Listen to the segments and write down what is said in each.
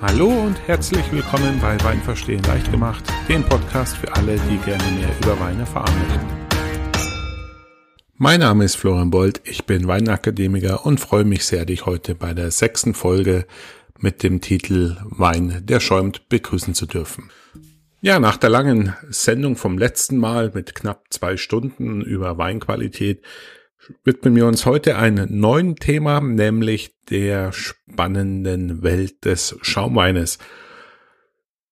Hallo und herzlich willkommen bei Wein verstehen leicht gemacht, dem Podcast für alle, die gerne mehr über Wein erfahren möchten. Mein Name ist Florian Bold, ich bin Weinakademiker und freue mich sehr, dich heute bei der sechsten Folge mit dem Titel Wein, der schäumt, begrüßen zu dürfen. Ja, nach der langen Sendung vom letzten Mal mit knapp zwei Stunden über Weinqualität widmen wir uns heute einem neuen Thema, nämlich der spannenden Welt des Schaumweines.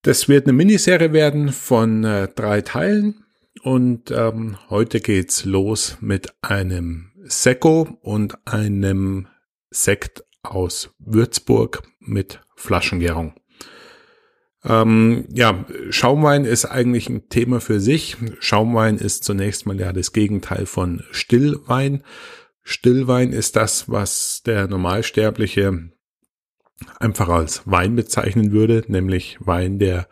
Das wird eine Miniserie werden von äh, drei Teilen und ähm, heute geht's los mit einem Sekko und einem Sekt aus Würzburg mit Flaschengärung. Ähm, ja, Schaumwein ist eigentlich ein Thema für sich. Schaumwein ist zunächst mal ja das Gegenteil von Stillwein. Stillwein ist das, was der Normalsterbliche einfach als Wein bezeichnen würde, nämlich Wein, der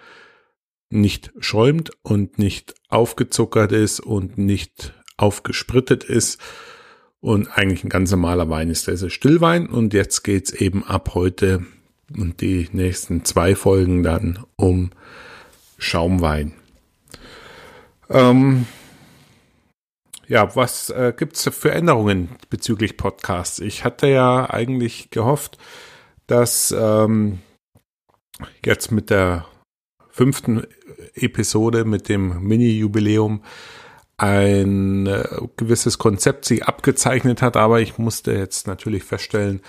nicht schäumt und nicht aufgezuckert ist und nicht aufgesprittet ist und eigentlich ein ganz normaler Wein ist. Das ist Stillwein und jetzt geht's eben ab heute und die nächsten zwei Folgen dann um Schaumwein. Ähm, ja, was äh, gibt's für Änderungen bezüglich Podcasts? Ich hatte ja eigentlich gehofft, dass ähm, jetzt mit der fünften Episode, mit dem Mini-Jubiläum, ein äh, gewisses Konzept sich abgezeichnet hat, aber ich musste jetzt natürlich feststellen,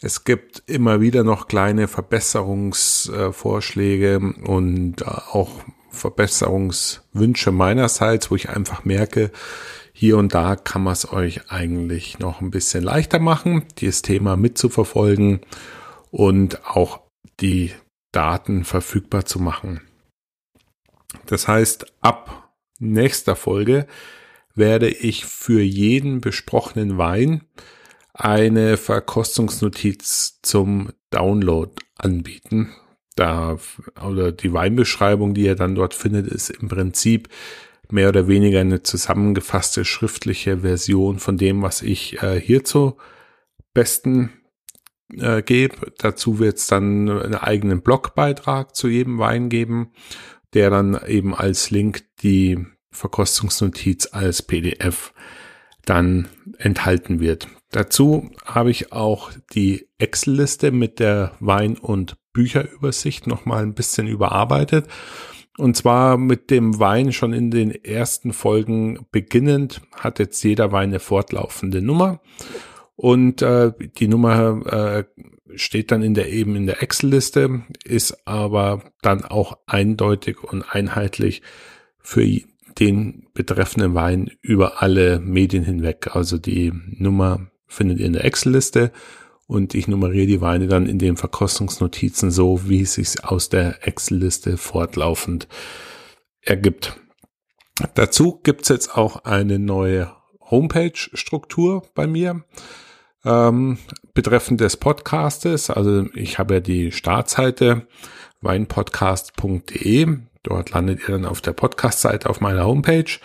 es gibt immer wieder noch kleine Verbesserungsvorschläge und auch Verbesserungswünsche meinerseits, wo ich einfach merke, hier und da kann man es euch eigentlich noch ein bisschen leichter machen, dieses Thema mitzuverfolgen und auch die Daten verfügbar zu machen. Das heißt, ab nächster Folge werde ich für jeden besprochenen Wein eine Verkostungsnotiz zum Download anbieten. Da, oder die Weinbeschreibung, die ihr dann dort findet, ist im Prinzip mehr oder weniger eine zusammengefasste schriftliche Version von dem, was ich äh, hier zu besten äh, gebe. Dazu wird es dann einen eigenen Blogbeitrag zu jedem Wein geben, der dann eben als Link die Verkostungsnotiz als PDF dann enthalten wird. Dazu habe ich auch die Excel-Liste mit der Wein- und Bücherübersicht nochmal ein bisschen überarbeitet. Und zwar mit dem Wein schon in den ersten Folgen beginnend hat jetzt jeder Wein eine fortlaufende Nummer. Und äh, die Nummer äh, steht dann in der eben in der Excel-Liste, ist aber dann auch eindeutig und einheitlich für den betreffenden Wein über alle Medien hinweg. Also die Nummer findet ihr in der Excel-Liste und ich nummeriere die Weine dann in den Verkostungsnotizen so, wie es sich aus der Excel-Liste fortlaufend ergibt. Dazu gibt's jetzt auch eine neue Homepage-Struktur bei mir ähm, betreffend des Podcastes. Also ich habe ja die Startseite weinpodcast.de. Dort landet ihr dann auf der Podcast-Seite auf meiner Homepage.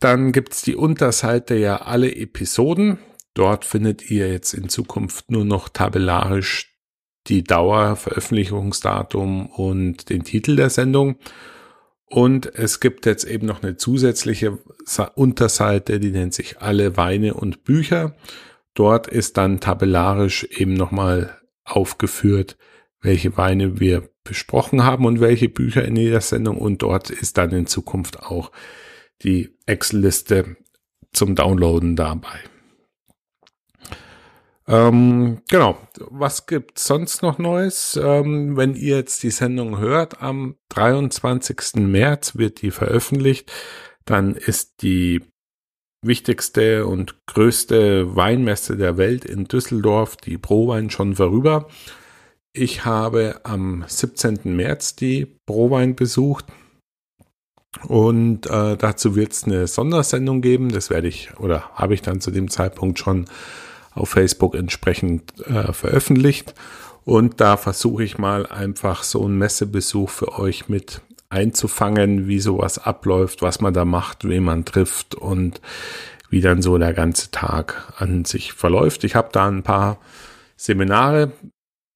Dann gibt's die Unterseite ja alle Episoden. Dort findet ihr jetzt in Zukunft nur noch tabellarisch die Dauer, Veröffentlichungsdatum und den Titel der Sendung. Und es gibt jetzt eben noch eine zusätzliche Unterseite, die nennt sich alle Weine und Bücher. Dort ist dann tabellarisch eben nochmal aufgeführt, welche Weine wir besprochen haben und welche Bücher in jeder Sendung. Und dort ist dann in Zukunft auch die Excel-Liste zum Downloaden dabei. Ähm, genau. Was gibt's sonst noch Neues? Ähm, wenn ihr jetzt die Sendung hört, am 23. März wird die veröffentlicht. Dann ist die wichtigste und größte Weinmesse der Welt in Düsseldorf, die Prowein, schon vorüber. Ich habe am 17. März die Prowein besucht und äh, dazu wird es eine Sondersendung geben. Das werde ich oder habe ich dann zu dem Zeitpunkt schon auf Facebook entsprechend äh, veröffentlicht. Und da versuche ich mal einfach so einen Messebesuch für euch mit einzufangen, wie sowas abläuft, was man da macht, wen man trifft und wie dann so der ganze Tag an sich verläuft. Ich habe da ein paar Seminare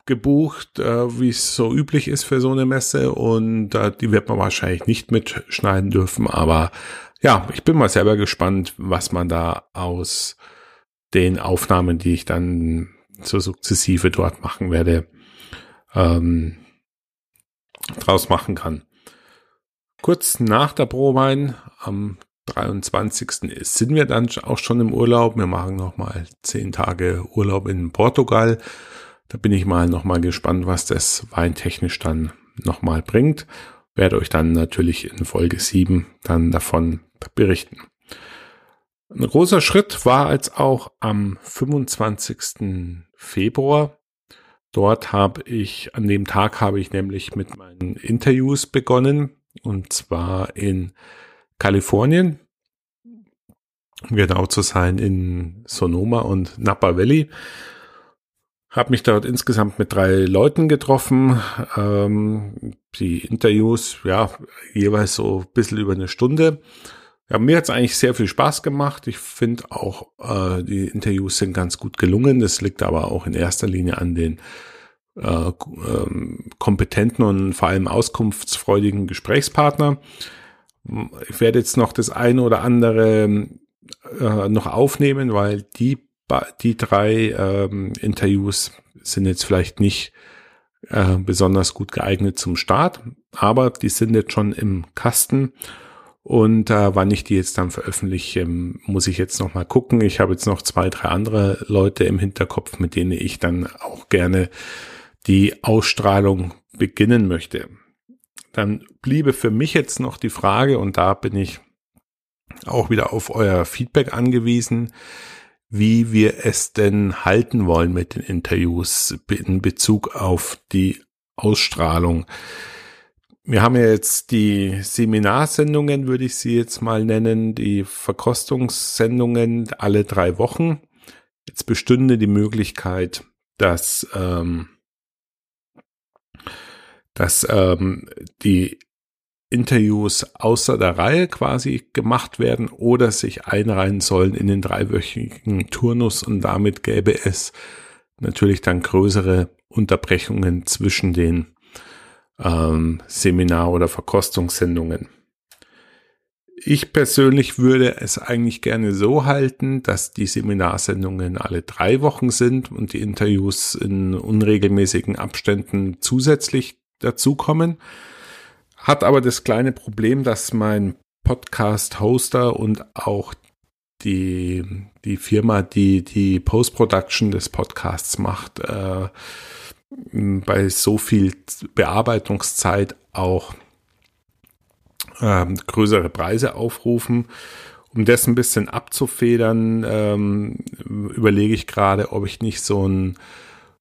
gebucht, äh, wie es so üblich ist für so eine Messe und äh, die wird man wahrscheinlich nicht mitschneiden dürfen, aber ja, ich bin mal selber gespannt, was man da aus den Aufnahmen, die ich dann so sukzessive dort machen werde, ähm, draus machen kann. Kurz nach der Probein am 23. sind wir dann auch schon im Urlaub. Wir machen nochmal zehn Tage Urlaub in Portugal. Da bin ich mal nochmal gespannt, was das weintechnisch dann nochmal bringt. Werde euch dann natürlich in Folge 7 dann davon berichten. Ein großer Schritt war als auch am 25. Februar. Dort habe ich, an dem Tag habe ich nämlich mit meinen Interviews begonnen und zwar in Kalifornien, um genau zu sein, in Sonoma und Napa Valley. Habe mich dort insgesamt mit drei Leuten getroffen. Ähm, die Interviews, ja, jeweils so ein bisschen über eine Stunde. Ja, mir hat es eigentlich sehr viel Spaß gemacht. Ich finde auch, äh, die Interviews sind ganz gut gelungen. Das liegt aber auch in erster Linie an den äh, ähm, kompetenten und vor allem auskunftsfreudigen Gesprächspartner. Ich werde jetzt noch das eine oder andere äh, noch aufnehmen, weil die, die drei ähm, Interviews sind jetzt vielleicht nicht äh, besonders gut geeignet zum Start, aber die sind jetzt schon im Kasten. Und äh, wann ich die jetzt dann veröffentliche, muss ich jetzt noch mal gucken. Ich habe jetzt noch zwei, drei andere Leute im Hinterkopf, mit denen ich dann auch gerne die Ausstrahlung beginnen möchte. Dann bliebe für mich jetzt noch die Frage, und da bin ich auch wieder auf euer Feedback angewiesen, wie wir es denn halten wollen mit den Interviews in Bezug auf die Ausstrahlung. Wir haben ja jetzt die Seminarsendungen, würde ich sie jetzt mal nennen, die Verkostungssendungen alle drei Wochen. Jetzt bestünde die Möglichkeit, dass ähm, dass ähm, die Interviews außer der Reihe quasi gemacht werden oder sich einreihen sollen in den dreiwöchigen Turnus und damit gäbe es natürlich dann größere Unterbrechungen zwischen den ähm, Seminar- oder Verkostungssendungen. Ich persönlich würde es eigentlich gerne so halten, dass die Seminarsendungen alle drei Wochen sind und die Interviews in unregelmäßigen Abständen zusätzlich dazukommen. Hat aber das kleine Problem, dass mein Podcast-Hoster und auch die, die Firma, die die Post-Production des Podcasts macht, äh, bei so viel Bearbeitungszeit auch äh, größere Preise aufrufen. Um das ein bisschen abzufedern, ähm, überlege ich gerade, ob ich nicht so ein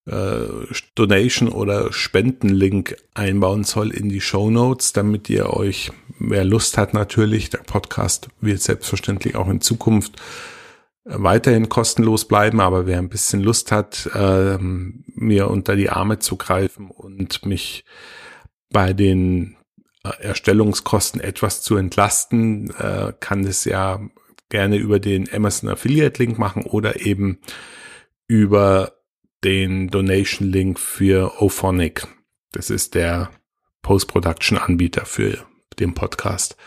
äh, Donation oder Spendenlink einbauen soll in die Show Notes, damit ihr euch, wer Lust hat natürlich, der Podcast wird selbstverständlich auch in Zukunft weiterhin kostenlos bleiben, aber wer ein bisschen Lust hat, äh, mir unter die Arme zu greifen und mich bei den äh, Erstellungskosten etwas zu entlasten, äh, kann das ja gerne über den Amazon Affiliate Link machen oder eben über den Donation-Link für Ophonic. Das ist der Post-Production-Anbieter für den Podcast.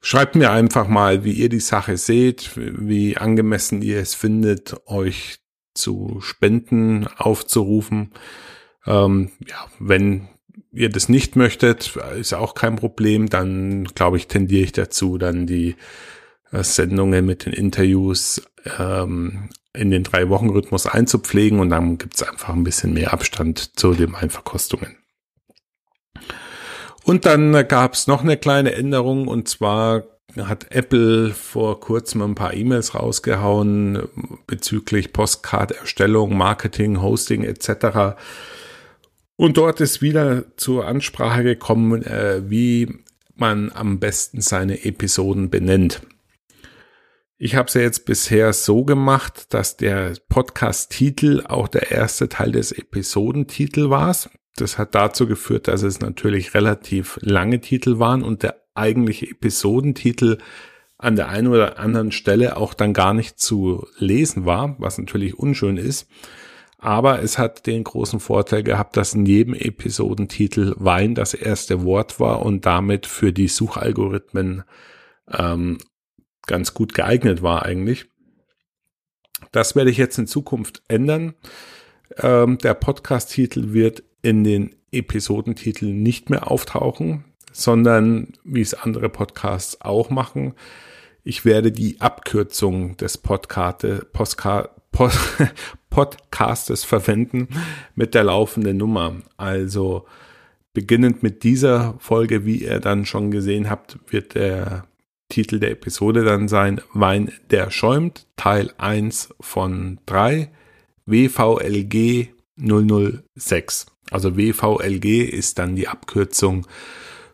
Schreibt mir einfach mal, wie ihr die Sache seht, wie angemessen ihr es findet, euch zu Spenden aufzurufen. Ähm, ja, wenn ihr das nicht möchtet, ist auch kein Problem. Dann glaube ich, tendiere ich dazu, dann die äh, Sendungen mit den Interviews ähm, in den drei Wochen Rhythmus einzupflegen und dann gibt es einfach ein bisschen mehr Abstand zu den Einverkostungen. Und dann gab es noch eine kleine Änderung und zwar hat Apple vor kurzem ein paar E-Mails rausgehauen bezüglich Postcard-Erstellung, Marketing, Hosting etc. Und dort ist wieder zur Ansprache gekommen, äh, wie man am besten seine Episoden benennt. Ich habe es ja jetzt bisher so gemacht, dass der Podcast-Titel auch der erste Teil des Episodentitel war. Das hat dazu geführt, dass es natürlich relativ lange Titel waren und der eigentliche Episodentitel an der einen oder anderen Stelle auch dann gar nicht zu lesen war, was natürlich unschön ist. Aber es hat den großen Vorteil gehabt, dass in jedem Episodentitel Wein das erste Wort war und damit für die Suchalgorithmen ähm, ganz gut geeignet war eigentlich. Das werde ich jetzt in Zukunft ändern. Ähm, der Podcast-Titel wird in den Episodentiteln nicht mehr auftauchen, sondern wie es andere Podcasts auch machen. Ich werde die Abkürzung des Podcaste, Postka, Pod, Podcastes verwenden mit der laufenden Nummer. Also beginnend mit dieser Folge, wie ihr dann schon gesehen habt, wird der Titel der Episode dann sein Wein, der schäumt, Teil 1 von 3, WVLG 006. Also WVLG ist dann die Abkürzung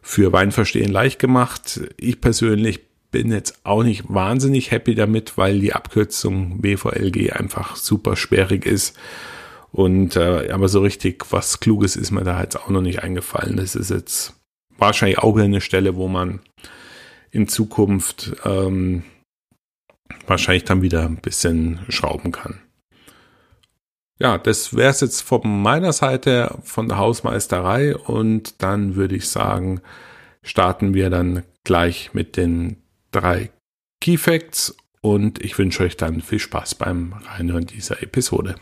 für Weinverstehen leicht gemacht. Ich persönlich bin jetzt auch nicht wahnsinnig happy damit, weil die Abkürzung WVLG einfach super sperrig ist. Und äh, aber so richtig was Kluges ist mir da jetzt auch noch nicht eingefallen. Das ist jetzt wahrscheinlich auch eine Stelle, wo man in Zukunft ähm, wahrscheinlich dann wieder ein bisschen schrauben kann. Ja, das wäre es jetzt von meiner Seite von der Hausmeisterei und dann würde ich sagen, starten wir dann gleich mit den drei Key Facts und ich wünsche euch dann viel Spaß beim Reinhören dieser Episode.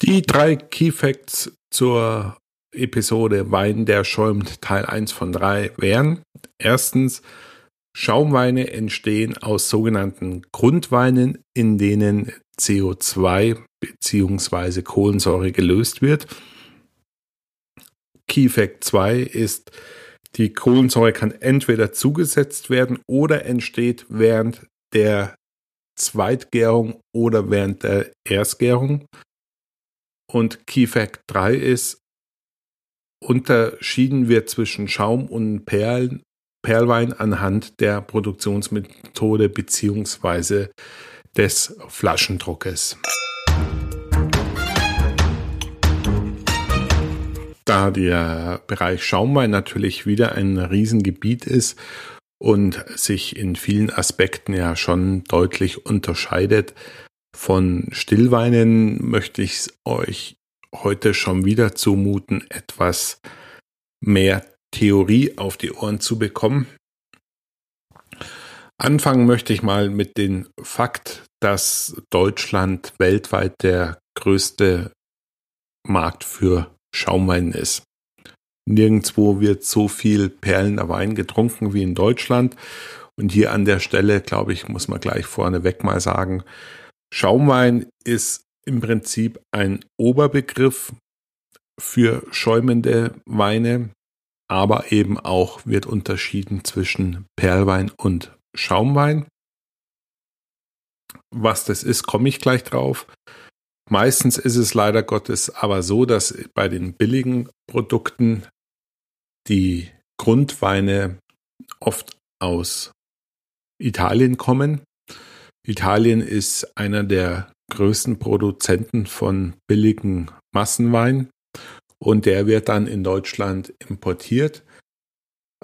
Die drei Key Facts zur Episode Wein, der schäumt, Teil 1 von 3 wären. Erstens, Schaumweine entstehen aus sogenannten Grundweinen, in denen CO2 bzw. Kohlensäure gelöst wird. Key Fact 2 ist, die Kohlensäure kann entweder zugesetzt werden oder entsteht während der Zweitgärung oder während der Erstgärung. Und Key Fact 3 ist, unterschieden wird zwischen Schaum und Perlen, Perlwein anhand der Produktionsmethode beziehungsweise des Flaschendruckes. Da der Bereich Schaumwein natürlich wieder ein Riesengebiet ist und sich in vielen Aspekten ja schon deutlich unterscheidet von Stillweinen, möchte ich euch heute schon wieder zumuten, etwas mehr Theorie auf die Ohren zu bekommen. Anfangen möchte ich mal mit dem Fakt, dass Deutschland weltweit der größte Markt für Schaumwein ist. Nirgendwo wird so viel perlender Wein getrunken wie in Deutschland. Und hier an der Stelle, glaube ich, muss man gleich vorneweg mal sagen, Schaumwein ist im Prinzip ein Oberbegriff für schäumende Weine, aber eben auch wird unterschieden zwischen Perlwein und Schaumwein. Was das ist, komme ich gleich drauf. Meistens ist es leider Gottes aber so, dass bei den billigen Produkten die Grundweine oft aus Italien kommen. Italien ist einer der größten Produzenten von billigen Massenwein und der wird dann in Deutschland importiert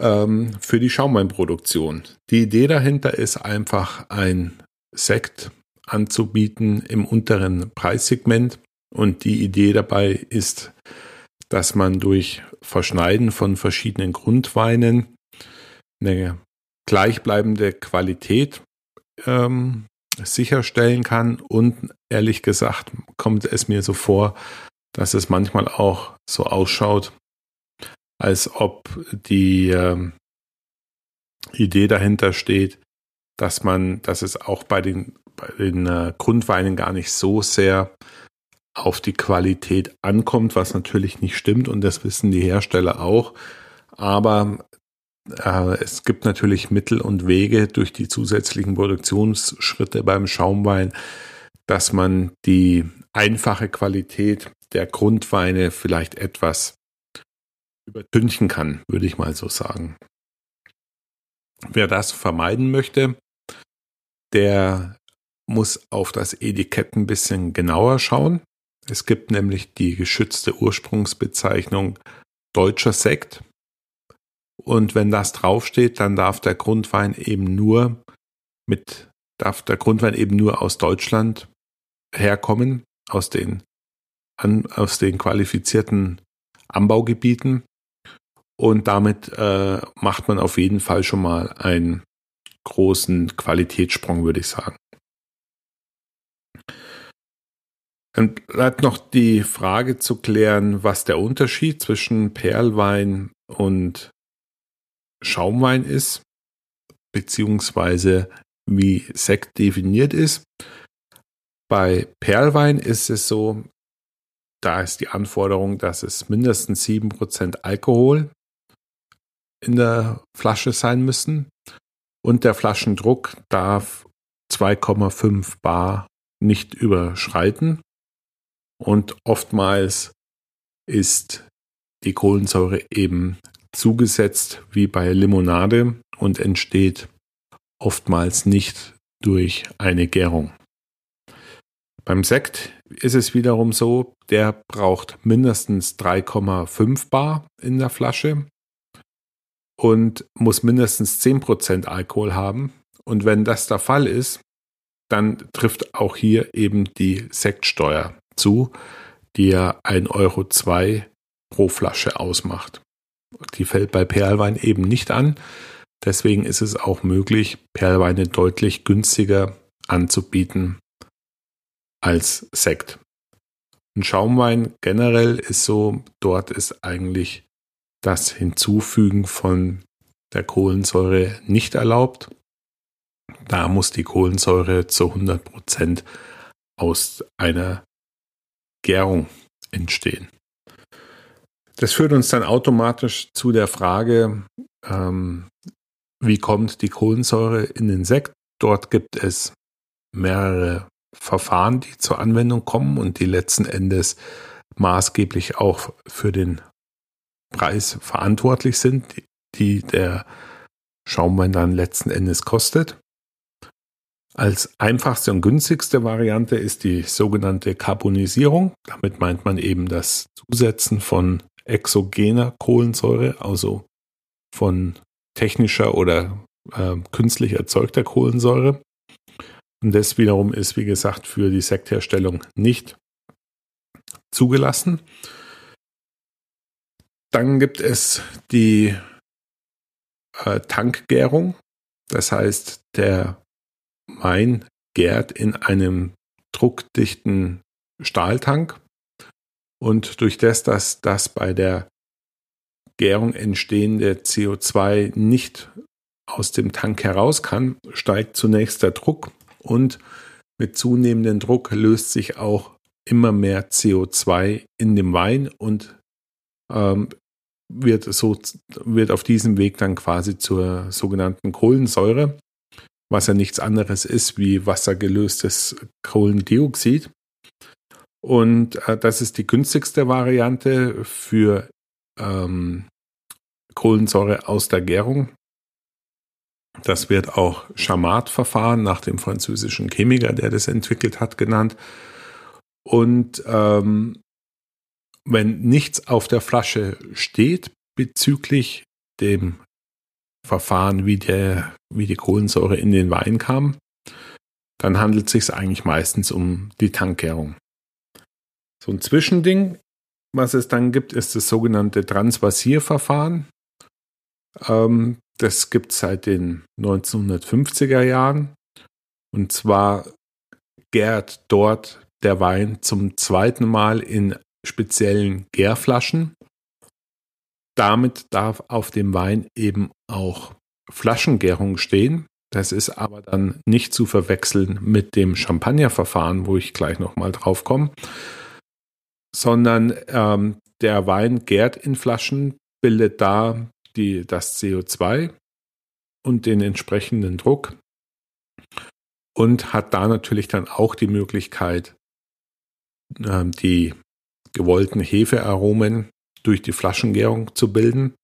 ähm, für die Schaumweinproduktion. Die Idee dahinter ist einfach ein Sekt anzubieten im unteren Preissegment und die Idee dabei ist, dass man durch Verschneiden von verschiedenen Grundweinen eine gleichbleibende Qualität ähm, sicherstellen kann. Und ehrlich gesagt kommt es mir so vor, dass es manchmal auch so ausschaut, als ob die äh, Idee dahinter steht, dass man, dass es auch bei den, bei den äh, Grundweinen gar nicht so sehr auf die Qualität ankommt, was natürlich nicht stimmt und das wissen die Hersteller auch. Aber äh, es gibt natürlich Mittel und Wege durch die zusätzlichen Produktionsschritte beim Schaumwein, dass man die einfache Qualität der Grundweine vielleicht etwas übertünchen kann, würde ich mal so sagen. Wer das vermeiden möchte, der muss auf das Etikett ein bisschen genauer schauen. Es gibt nämlich die geschützte Ursprungsbezeichnung deutscher Sekt. Und wenn das draufsteht, dann darf der Grundwein eben nur mit darf der Grundwein eben nur aus Deutschland herkommen, aus den, an, aus den qualifizierten Anbaugebieten. Und damit äh, macht man auf jeden Fall schon mal einen großen Qualitätssprung, würde ich sagen. Dann bleibt noch die Frage zu klären, was der Unterschied zwischen Perlwein und Schaumwein ist, beziehungsweise wie Sekt definiert ist. Bei Perlwein ist es so, da ist die Anforderung, dass es mindestens 7% Alkohol in der Flasche sein müssen und der Flaschendruck darf 2,5 Bar nicht überschreiten. Und oftmals ist die Kohlensäure eben zugesetzt wie bei Limonade und entsteht oftmals nicht durch eine Gärung. Beim Sekt ist es wiederum so, der braucht mindestens 3,5 Bar in der Flasche und muss mindestens 10% Alkohol haben. Und wenn das der Fall ist, dann trifft auch hier eben die Sektsteuer zu, die ja 1,02 Euro pro Flasche ausmacht. Die fällt bei Perlwein eben nicht an. Deswegen ist es auch möglich, Perlweine deutlich günstiger anzubieten als Sekt. Ein Schaumwein generell ist so, dort ist eigentlich das Hinzufügen von der Kohlensäure nicht erlaubt. Da muss die Kohlensäure zu 100 Prozent aus einer Gärung entstehen. Das führt uns dann automatisch zu der Frage, ähm, wie kommt die Kohlensäure in den Sekt? Dort gibt es mehrere Verfahren, die zur Anwendung kommen und die letzten Endes maßgeblich auch für den Preis verantwortlich sind, die der Schaumwein dann letzten Endes kostet. Als einfachste und günstigste Variante ist die sogenannte Carbonisierung. Damit meint man eben das Zusetzen von exogener Kohlensäure, also von technischer oder äh, künstlich erzeugter Kohlensäure. Und das wiederum ist, wie gesagt, für die Sektherstellung nicht zugelassen. Dann gibt es die äh, Tankgärung. Das heißt, der Wein gärt in einem druckdichten Stahltank. Und durch das, dass das bei der Gärung entstehende CO2 nicht aus dem Tank heraus kann, steigt zunächst der Druck und mit zunehmendem Druck löst sich auch immer mehr CO2 in dem Wein und ähm, wird so wird auf diesem Weg dann quasi zur sogenannten Kohlensäure was ja nichts anderes ist wie wassergelöstes Kohlendioxid. Und äh, das ist die günstigste Variante für ähm, Kohlensäure aus der Gärung. Das wird auch Chamat-Verfahren nach dem französischen Chemiker, der das entwickelt hat, genannt. Und ähm, wenn nichts auf der Flasche steht bezüglich dem Verfahren, wie, der, wie die Kohlensäure in den Wein kam, dann handelt es sich eigentlich meistens um die Tankgärung. So ein Zwischending, was es dann gibt, ist das sogenannte Transvasierverfahren. Ähm, das gibt es seit den 1950er Jahren. Und zwar gärt dort der Wein zum zweiten Mal in speziellen Gärflaschen damit darf auf dem Wein eben auch Flaschengärung stehen. Das ist aber dann nicht zu verwechseln mit dem Champagnerverfahren, wo ich gleich nochmal drauf komme, sondern ähm, der Wein gärt in Flaschen, bildet da die, das CO2 und den entsprechenden Druck und hat da natürlich dann auch die Möglichkeit, äh, die gewollten Hefearomen durch die Flaschengärung zu bilden.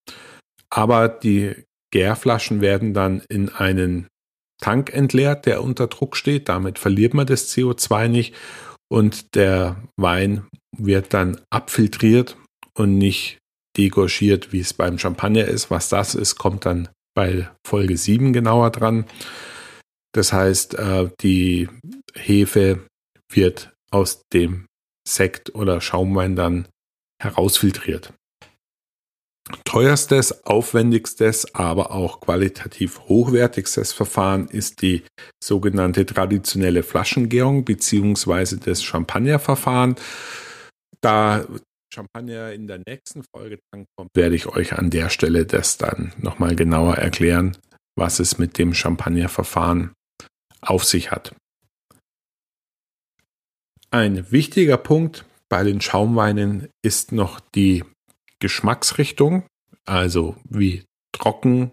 Aber die Gärflaschen werden dann in einen Tank entleert, der unter Druck steht. Damit verliert man das CO2 nicht und der Wein wird dann abfiltriert und nicht degorgiert, wie es beim Champagner ist. Was das ist, kommt dann bei Folge 7 genauer dran. Das heißt, äh, die Hefe wird aus dem Sekt oder Schaumwein dann herausfiltriert. Teuerstes, aufwendigstes, aber auch qualitativ hochwertigstes Verfahren ist die sogenannte traditionelle Flaschengärung beziehungsweise das Champagnerverfahren. Da Champagner in der nächsten Folge drankommt, werde ich euch an der Stelle das dann nochmal genauer erklären, was es mit dem Champagnerverfahren auf sich hat. Ein wichtiger Punkt bei den Schaumweinen ist noch die Geschmacksrichtung, also wie trocken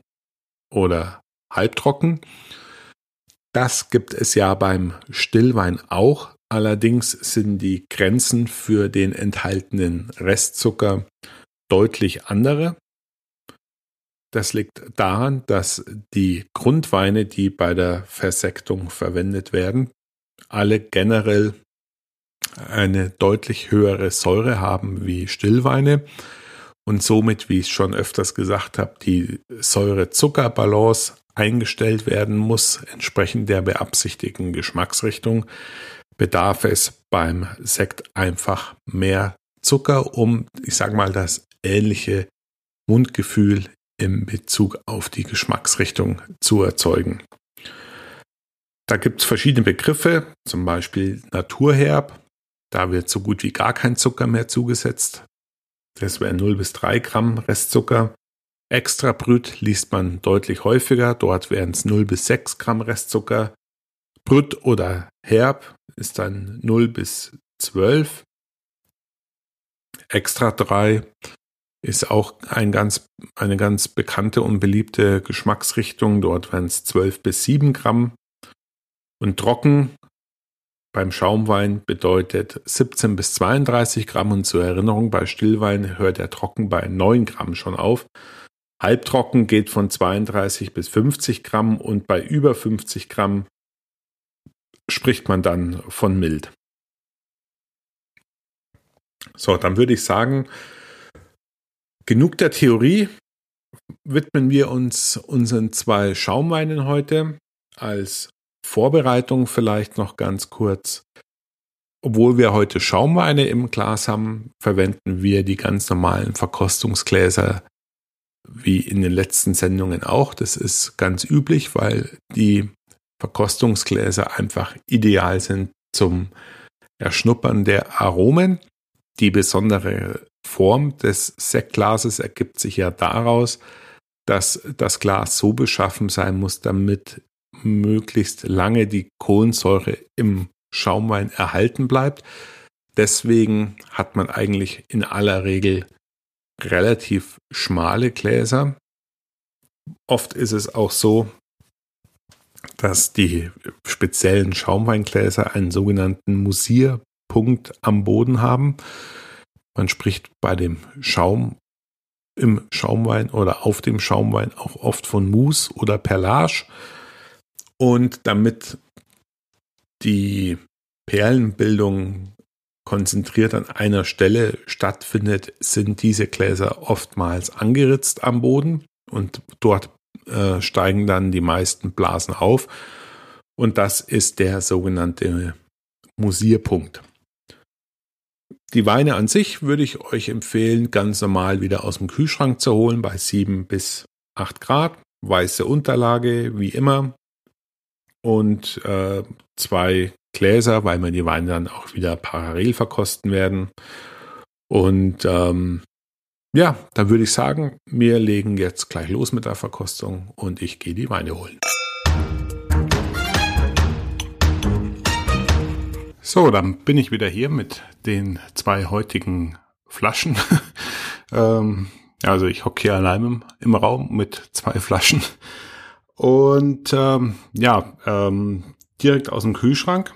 oder halbtrocken. Das gibt es ja beim Stillwein auch. Allerdings sind die Grenzen für den enthaltenen Restzucker deutlich andere. Das liegt daran, dass die Grundweine, die bei der Versektung verwendet werden, alle generell eine deutlich höhere Säure haben wie Stillweine und somit, wie ich schon öfters gesagt habe, die Säure-Zucker-Balance eingestellt werden muss, entsprechend der beabsichtigten Geschmacksrichtung, bedarf es beim Sekt einfach mehr Zucker, um, ich sage mal, das ähnliche Mundgefühl im Bezug auf die Geschmacksrichtung zu erzeugen. Da gibt es verschiedene Begriffe, zum Beispiel Naturherb. Da wird so gut wie gar kein Zucker mehr zugesetzt. Das wäre 0 bis 3 Gramm Restzucker. Extra Brüt liest man deutlich häufiger. Dort wären es 0 bis 6 Gramm Restzucker. Brüt oder Herb ist dann 0 bis 12. Extra 3 ist auch ein ganz, eine ganz bekannte und beliebte Geschmacksrichtung. Dort wären es 12 bis 7 Gramm. Und trocken beim Schaumwein bedeutet 17 bis 32 Gramm und zur Erinnerung, bei Stillwein hört der Trocken bei 9 Gramm schon auf. Halbtrocken geht von 32 bis 50 Gramm und bei über 50 Gramm spricht man dann von mild. So, dann würde ich sagen, genug der Theorie. Widmen wir uns unseren zwei Schaumweinen heute als Vorbereitung vielleicht noch ganz kurz. Obwohl wir heute Schaumweine im Glas haben, verwenden wir die ganz normalen Verkostungsgläser wie in den letzten Sendungen auch. Das ist ganz üblich, weil die Verkostungsgläser einfach ideal sind zum Erschnuppern der Aromen. Die besondere Form des Sektglases ergibt sich ja daraus, dass das Glas so beschaffen sein muss, damit möglichst lange die Kohlensäure im Schaumwein erhalten bleibt. Deswegen hat man eigentlich in aller Regel relativ schmale Gläser. Oft ist es auch so, dass die speziellen Schaumweingläser einen sogenannten Musierpunkt am Boden haben. Man spricht bei dem Schaum im Schaumwein oder auf dem Schaumwein auch oft von Mousse oder Perlage. Und damit die Perlenbildung konzentriert an einer Stelle stattfindet, sind diese Gläser oftmals angeritzt am Boden und dort äh, steigen dann die meisten Blasen auf. Und das ist der sogenannte Musierpunkt. Die Weine an sich würde ich euch empfehlen, ganz normal wieder aus dem Kühlschrank zu holen bei 7 bis 8 Grad. Weiße Unterlage, wie immer und äh, zwei Gläser, weil wir die Weine dann auch wieder parallel verkosten werden. Und ähm, ja, dann würde ich sagen, wir legen jetzt gleich los mit der Verkostung und ich gehe die Weine holen. So, dann bin ich wieder hier mit den zwei heutigen Flaschen. ähm, also ich hocke hier allein im, im Raum mit zwei Flaschen. Und ähm, ja, ähm, direkt aus dem Kühlschrank,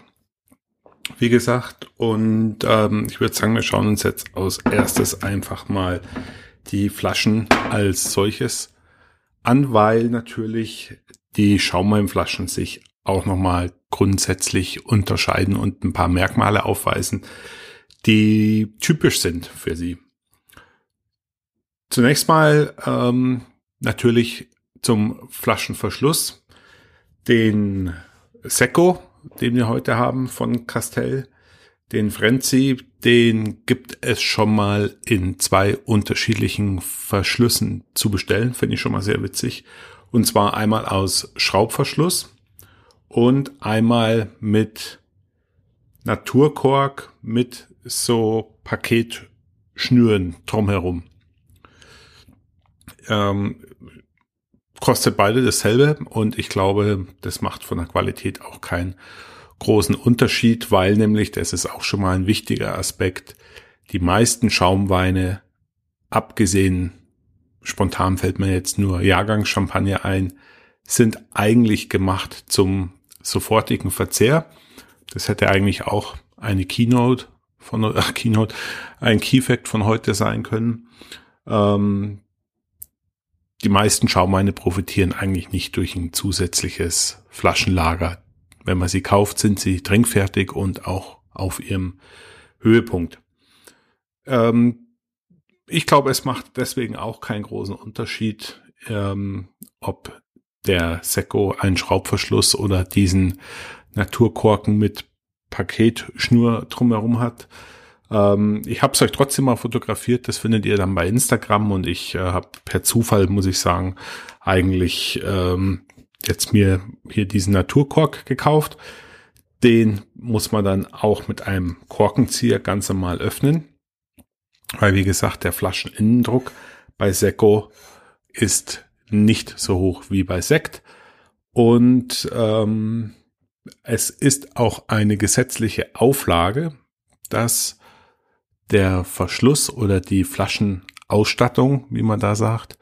wie gesagt. Und ähm, ich würde sagen, wir schauen uns jetzt als erstes einfach mal die Flaschen als solches an, weil natürlich die Schaumweinflaschen sich auch nochmal grundsätzlich unterscheiden und ein paar Merkmale aufweisen, die typisch sind für sie. Zunächst mal ähm, natürlich zum Flaschenverschluss. Den Secco, den wir heute haben von Castell, den Frenzy, den gibt es schon mal in zwei unterschiedlichen Verschlüssen zu bestellen. Finde ich schon mal sehr witzig. Und zwar einmal aus Schraubverschluss und einmal mit Naturkork mit so Paketschnüren drumherum. Ähm, kostet beide dasselbe und ich glaube, das macht von der Qualität auch keinen großen Unterschied, weil nämlich, das ist auch schon mal ein wichtiger Aspekt, die meisten Schaumweine, abgesehen, spontan fällt mir jetzt nur Jahrgangschampagner ein, sind eigentlich gemacht zum sofortigen Verzehr. Das hätte eigentlich auch eine Keynote von ach, Keynote, ein Key Fact von heute sein können. Ähm, die meisten Schaumweine profitieren eigentlich nicht durch ein zusätzliches Flaschenlager. Wenn man sie kauft, sind sie trinkfertig und auch auf ihrem Höhepunkt. Ähm, ich glaube, es macht deswegen auch keinen großen Unterschied, ähm, ob der Secco einen Schraubverschluss oder diesen Naturkorken mit Paketschnur drumherum hat. Ähm, ich habe es euch trotzdem mal fotografiert, das findet ihr dann bei Instagram und ich äh, habe per Zufall, muss ich sagen, eigentlich ähm, jetzt mir hier diesen Naturkork gekauft. Den muss man dann auch mit einem Korkenzieher ganz normal öffnen. Weil wie gesagt, der Flascheninnendruck bei Secco ist nicht so hoch wie bei Sekt. Und ähm, es ist auch eine gesetzliche Auflage, dass der Verschluss oder die Flaschenausstattung, wie man da sagt,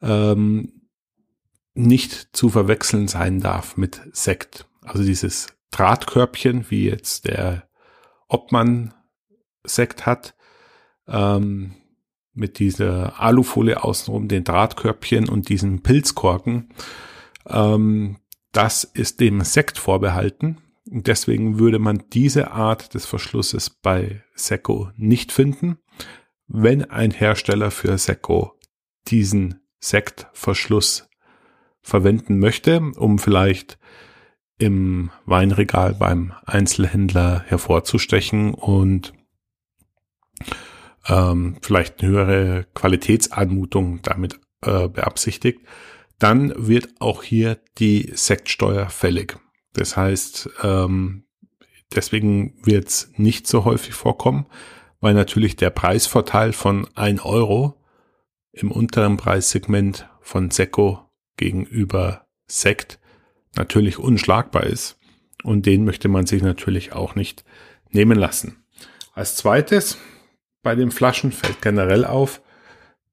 ähm, nicht zu verwechseln sein darf mit Sekt. Also dieses Drahtkörbchen, wie jetzt der Obmann Sekt hat, ähm, mit dieser Alufolie außenrum, den Drahtkörbchen und diesen Pilzkorken, ähm, das ist dem Sekt vorbehalten. Deswegen würde man diese Art des Verschlusses bei Secco nicht finden. Wenn ein Hersteller für Secco diesen Sektverschluss verwenden möchte, um vielleicht im Weinregal beim Einzelhändler hervorzustechen und ähm, vielleicht eine höhere Qualitätsanmutung damit äh, beabsichtigt, dann wird auch hier die Sektsteuer fällig. Das heißt, ähm, deswegen wird es nicht so häufig vorkommen, weil natürlich der Preisvorteil von ein Euro im unteren Preissegment von Secco gegenüber Sekt natürlich unschlagbar ist. Und den möchte man sich natürlich auch nicht nehmen lassen. Als zweites bei den Flaschen fällt generell auf,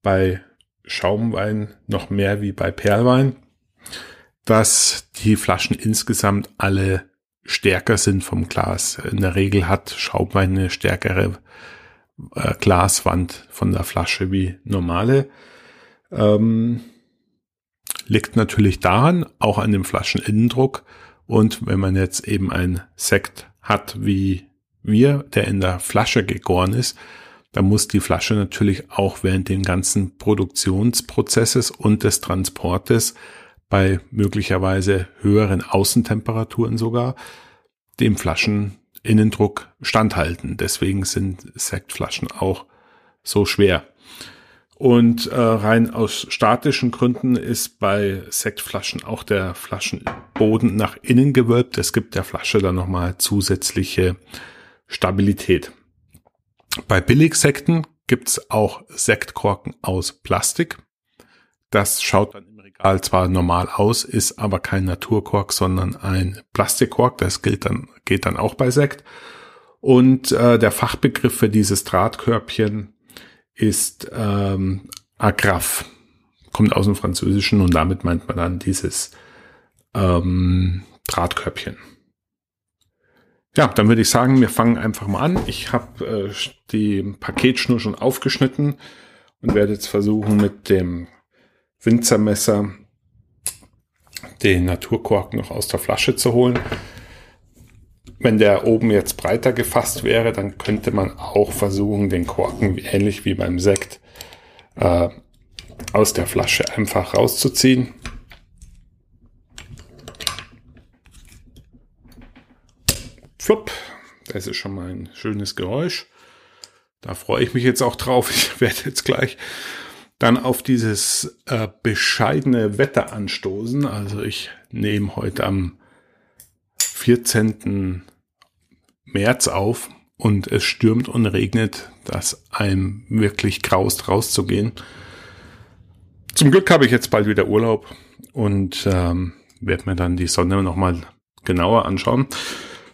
bei Schaumwein noch mehr wie bei Perlwein, dass die Flaschen insgesamt alle stärker sind vom Glas. In der Regel hat Schaumwein eine stärkere äh, Glaswand von der Flasche wie normale. Ähm, liegt natürlich daran, auch an dem Flascheninnendruck. Und wenn man jetzt eben ein Sekt hat wie wir, der in der Flasche gegoren ist, dann muss die Flasche natürlich auch während den ganzen Produktionsprozesses und des Transportes bei möglicherweise höheren Außentemperaturen sogar dem Flascheninnendruck standhalten. Deswegen sind Sektflaschen auch so schwer. Und äh, rein aus statischen Gründen ist bei Sektflaschen auch der Flaschenboden nach innen gewölbt. Es gibt der Flasche dann nochmal zusätzliche Stabilität. Bei Billigsekten gibt's auch Sektkorken aus Plastik. Das schaut dann Regal zwar normal aus, ist aber kein Naturkork, sondern ein Plastikkork. Das gilt dann, geht dann auch bei Sekt. Und äh, der Fachbegriff für dieses Drahtkörbchen ist ähm, Agraf. Kommt aus dem Französischen und damit meint man dann dieses ähm, Drahtkörbchen. Ja, dann würde ich sagen, wir fangen einfach mal an. Ich habe äh, die Paketschnur schon aufgeschnitten und werde jetzt versuchen mit dem Winzermesser den Naturkork noch aus der Flasche zu holen. Wenn der oben jetzt breiter gefasst wäre, dann könnte man auch versuchen, den Korken ähnlich wie beim Sekt äh, aus der Flasche einfach rauszuziehen. Flupp, das ist schon mal ein schönes Geräusch. Da freue ich mich jetzt auch drauf. Ich werde jetzt gleich dann auf dieses äh, bescheidene Wetter anstoßen. Also ich nehme heute am 14. März auf und es stürmt und regnet, dass einem wirklich graust rauszugehen. Zum Glück habe ich jetzt bald wieder Urlaub und ähm, werde mir dann die Sonne nochmal genauer anschauen.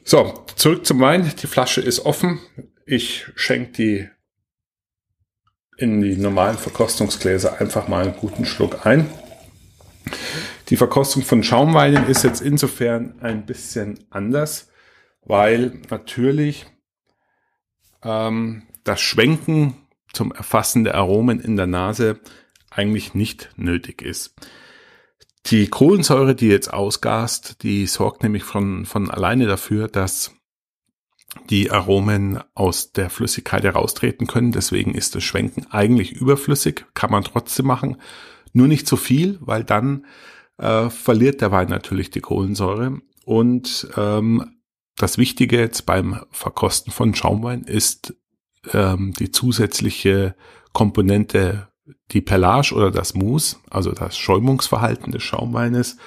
So, zurück zum Wein. Die Flasche ist offen. Ich schenke die in die normalen Verkostungsgläser einfach mal einen guten Schluck ein. Die Verkostung von Schaumweinen ist jetzt insofern ein bisschen anders, weil natürlich ähm, das Schwenken zum Erfassen der Aromen in der Nase eigentlich nicht nötig ist. Die Kohlensäure, die jetzt ausgast, die sorgt nämlich von, von alleine dafür, dass die Aromen aus der Flüssigkeit heraustreten können. Deswegen ist das Schwenken eigentlich überflüssig, kann man trotzdem machen. Nur nicht zu viel, weil dann äh, verliert der Wein natürlich die Kohlensäure. Und ähm, das Wichtige jetzt beim Verkosten von Schaumwein ist ähm, die zusätzliche Komponente, die Perlage oder das Mousse, also das Schäumungsverhalten des Schaumweines.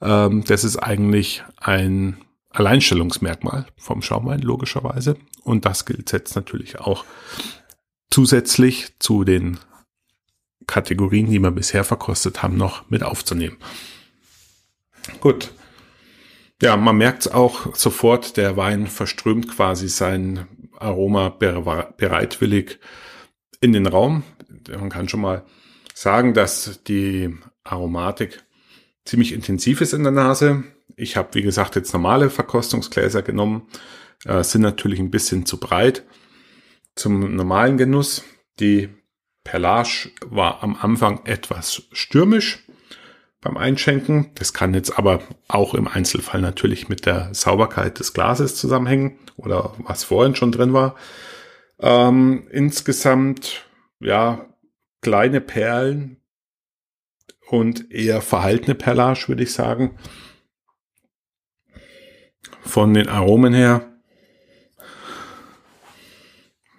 Ähm, das ist eigentlich ein Alleinstellungsmerkmal vom Schaumwein, logischerweise. Und das gilt jetzt natürlich auch zusätzlich zu den Kategorien, die wir bisher verkostet haben, noch mit aufzunehmen. Gut. Ja, man merkt es auch sofort, der Wein verströmt quasi sein Aroma bereitwillig in den Raum. Man kann schon mal sagen, dass die Aromatik ziemlich intensiv ist in der Nase. Ich habe, wie gesagt, jetzt normale Verkostungsgläser genommen, äh, sind natürlich ein bisschen zu breit zum normalen Genuss. Die Perlage war am Anfang etwas stürmisch beim Einschenken. Das kann jetzt aber auch im Einzelfall natürlich mit der Sauberkeit des Glases zusammenhängen oder was vorhin schon drin war. Ähm, insgesamt, ja, kleine Perlen und eher verhaltene Perlage, würde ich sagen. Von den Aromen her.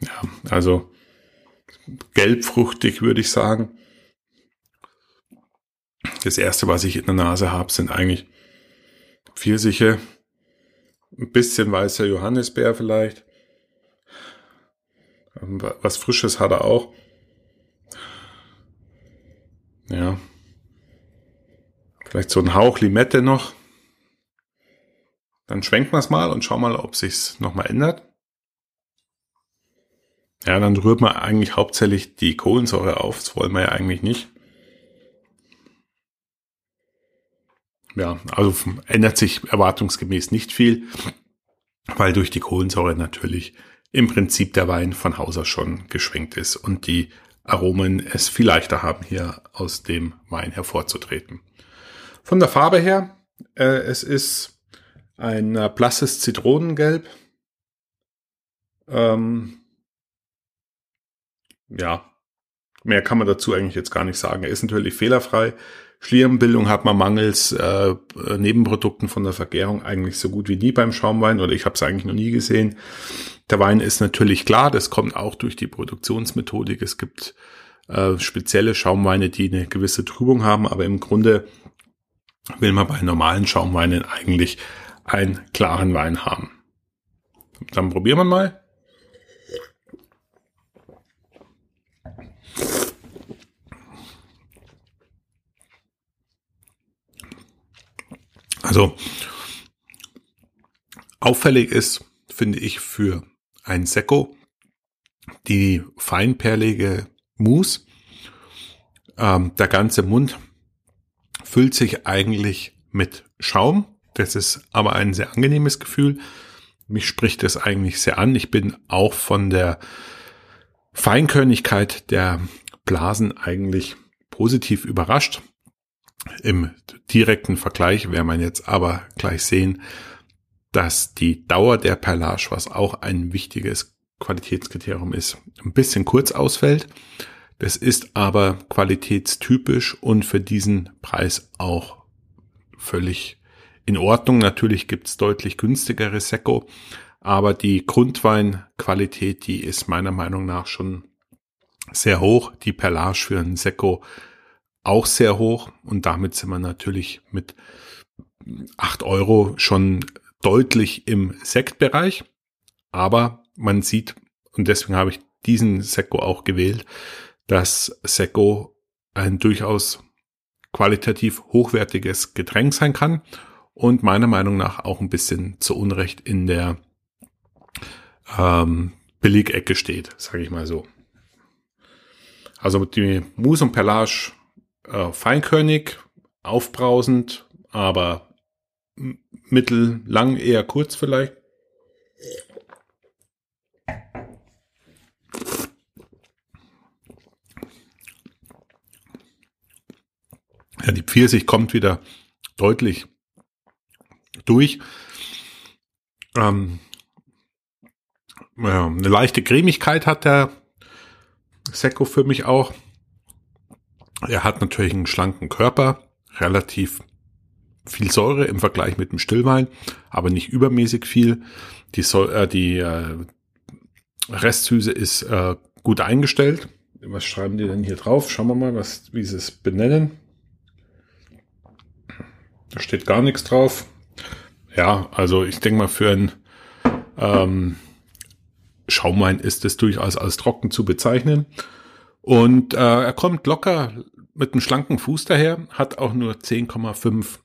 Ja, also gelbfruchtig würde ich sagen. Das erste, was ich in der Nase habe, sind eigentlich Pfirsiche, ein bisschen weißer Johannisbeer vielleicht. Was Frisches hat er auch. Ja. Vielleicht so ein Hauch Limette noch. Dann schwenken wir es mal und schauen mal, ob sich's nochmal ändert. Ja, dann rührt man eigentlich hauptsächlich die Kohlensäure auf. Das wollen wir ja eigentlich nicht. Ja, also ändert sich erwartungsgemäß nicht viel, weil durch die Kohlensäure natürlich im Prinzip der Wein von Haus aus schon geschwenkt ist und die Aromen es viel leichter haben, hier aus dem Wein hervorzutreten. Von der Farbe her, äh, es ist ein äh, blasses Zitronengelb. Ähm, ja, mehr kann man dazu eigentlich jetzt gar nicht sagen. Er ist natürlich fehlerfrei. Schlierenbildung hat man mangels äh, Nebenprodukten von der Vergärung eigentlich so gut wie nie beim Schaumwein oder ich habe es eigentlich noch nie gesehen. Der Wein ist natürlich klar, das kommt auch durch die Produktionsmethodik. Es gibt äh, spezielle Schaumweine, die eine gewisse Trübung haben, aber im Grunde will man bei normalen Schaumweinen eigentlich einen klaren Wein haben. Dann probieren wir mal. Also auffällig ist, finde ich, für ein Sekko die feinperlige Mousse. Ähm, der ganze Mund füllt sich eigentlich mit Schaum. Das ist aber ein sehr angenehmes Gefühl. Mich spricht es eigentlich sehr an. Ich bin auch von der Feinkörnigkeit der Blasen eigentlich positiv überrascht. Im direkten Vergleich werden man jetzt aber gleich sehen, dass die Dauer der Perlage, was auch ein wichtiges Qualitätskriterium ist, ein bisschen kurz ausfällt. Das ist aber qualitätstypisch und für diesen Preis auch völlig in Ordnung. Natürlich gibt's deutlich günstigere Sekko, aber die Grundweinqualität, die ist meiner Meinung nach schon sehr hoch. Die Perlage für einen Sekko auch sehr hoch und damit sind wir natürlich mit acht Euro schon deutlich im Sektbereich. Aber man sieht, und deswegen habe ich diesen Sekko auch gewählt, dass Sekko ein durchaus qualitativ hochwertiges Getränk sein kann und meiner Meinung nach auch ein bisschen zu Unrecht in der ähm, Billigecke steht, sage ich mal so. Also die Mousse und Perlage äh, feinkörnig, aufbrausend, aber mittellang, eher kurz vielleicht. Ja, die Pfirsich kommt wieder deutlich durch. Ähm, ja, eine leichte Cremigkeit hat der Sekko für mich auch. Er hat natürlich einen schlanken Körper, relativ viel Säure im Vergleich mit dem Stillwein, aber nicht übermäßig viel. Die, Säure, äh, die äh, Restsüße ist äh, gut eingestellt. Was schreiben die denn hier drauf? Schauen wir mal, was, wie sie es benennen. Da steht gar nichts drauf. Ja, also ich denke mal, für ein ähm, Schaumwein ist es durchaus als trocken zu bezeichnen. Und äh, er kommt locker mit einem schlanken Fuß daher, hat auch nur 10,5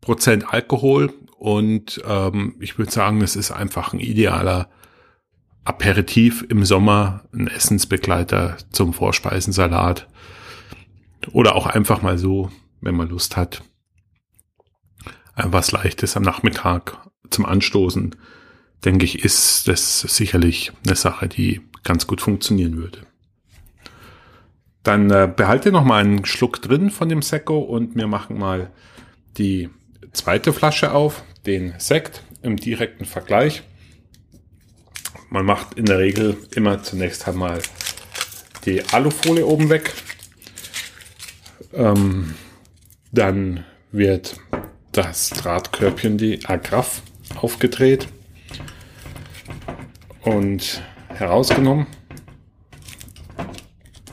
Prozent Alkohol. Und ähm, ich würde sagen, es ist einfach ein idealer Aperitif im Sommer, ein Essensbegleiter zum Vorspeisensalat. Oder auch einfach mal so, wenn man Lust hat, was Leichtes am Nachmittag zum Anstoßen, denke ich, ist das sicherlich eine Sache, die ganz gut funktionieren würde. Dann äh, behalte noch mal einen Schluck drin von dem Sekko und wir machen mal die zweite Flasche auf, den Sekt im direkten Vergleich. Man macht in der Regel immer zunächst einmal die Alufolie oben weg. Ähm, dann wird das Drahtkörbchen, die Agraf, aufgedreht und herausgenommen.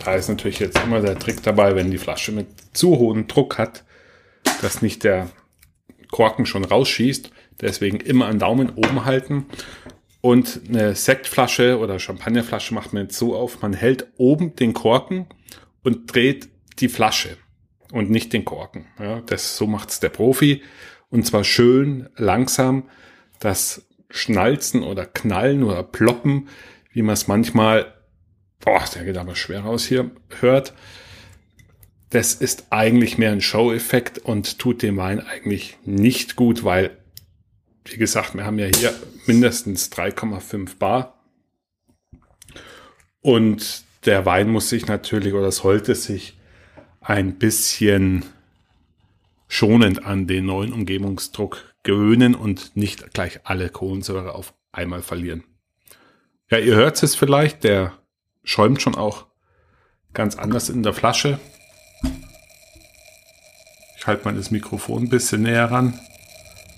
Da ist natürlich jetzt immer der Trick dabei, wenn die Flasche mit zu hohem Druck hat, dass nicht der Korken schon rausschießt. Deswegen immer einen Daumen oben halten. Und eine Sektflasche oder Champagnerflasche macht man jetzt so auf, man hält oben den Korken und dreht die Flasche und nicht den Korken. Ja, das, so macht's der Profi. Und zwar schön langsam das Schnalzen oder Knallen oder Ploppen, wie man es manchmal, boah, der geht aber schwer raus hier, hört das ist eigentlich mehr ein Show-Effekt und tut dem Wein eigentlich nicht gut, weil, wie gesagt, wir haben ja hier mindestens 3,5 Bar. Und der Wein muss sich natürlich oder sollte sich ein bisschen schonend an den neuen Umgebungsdruck gewöhnen und nicht gleich alle Kohlensäure auf einmal verlieren. Ja, ihr hört es vielleicht, der schäumt schon auch ganz anders in der Flasche. Ich halte mal das Mikrofon ein bisschen näher ran.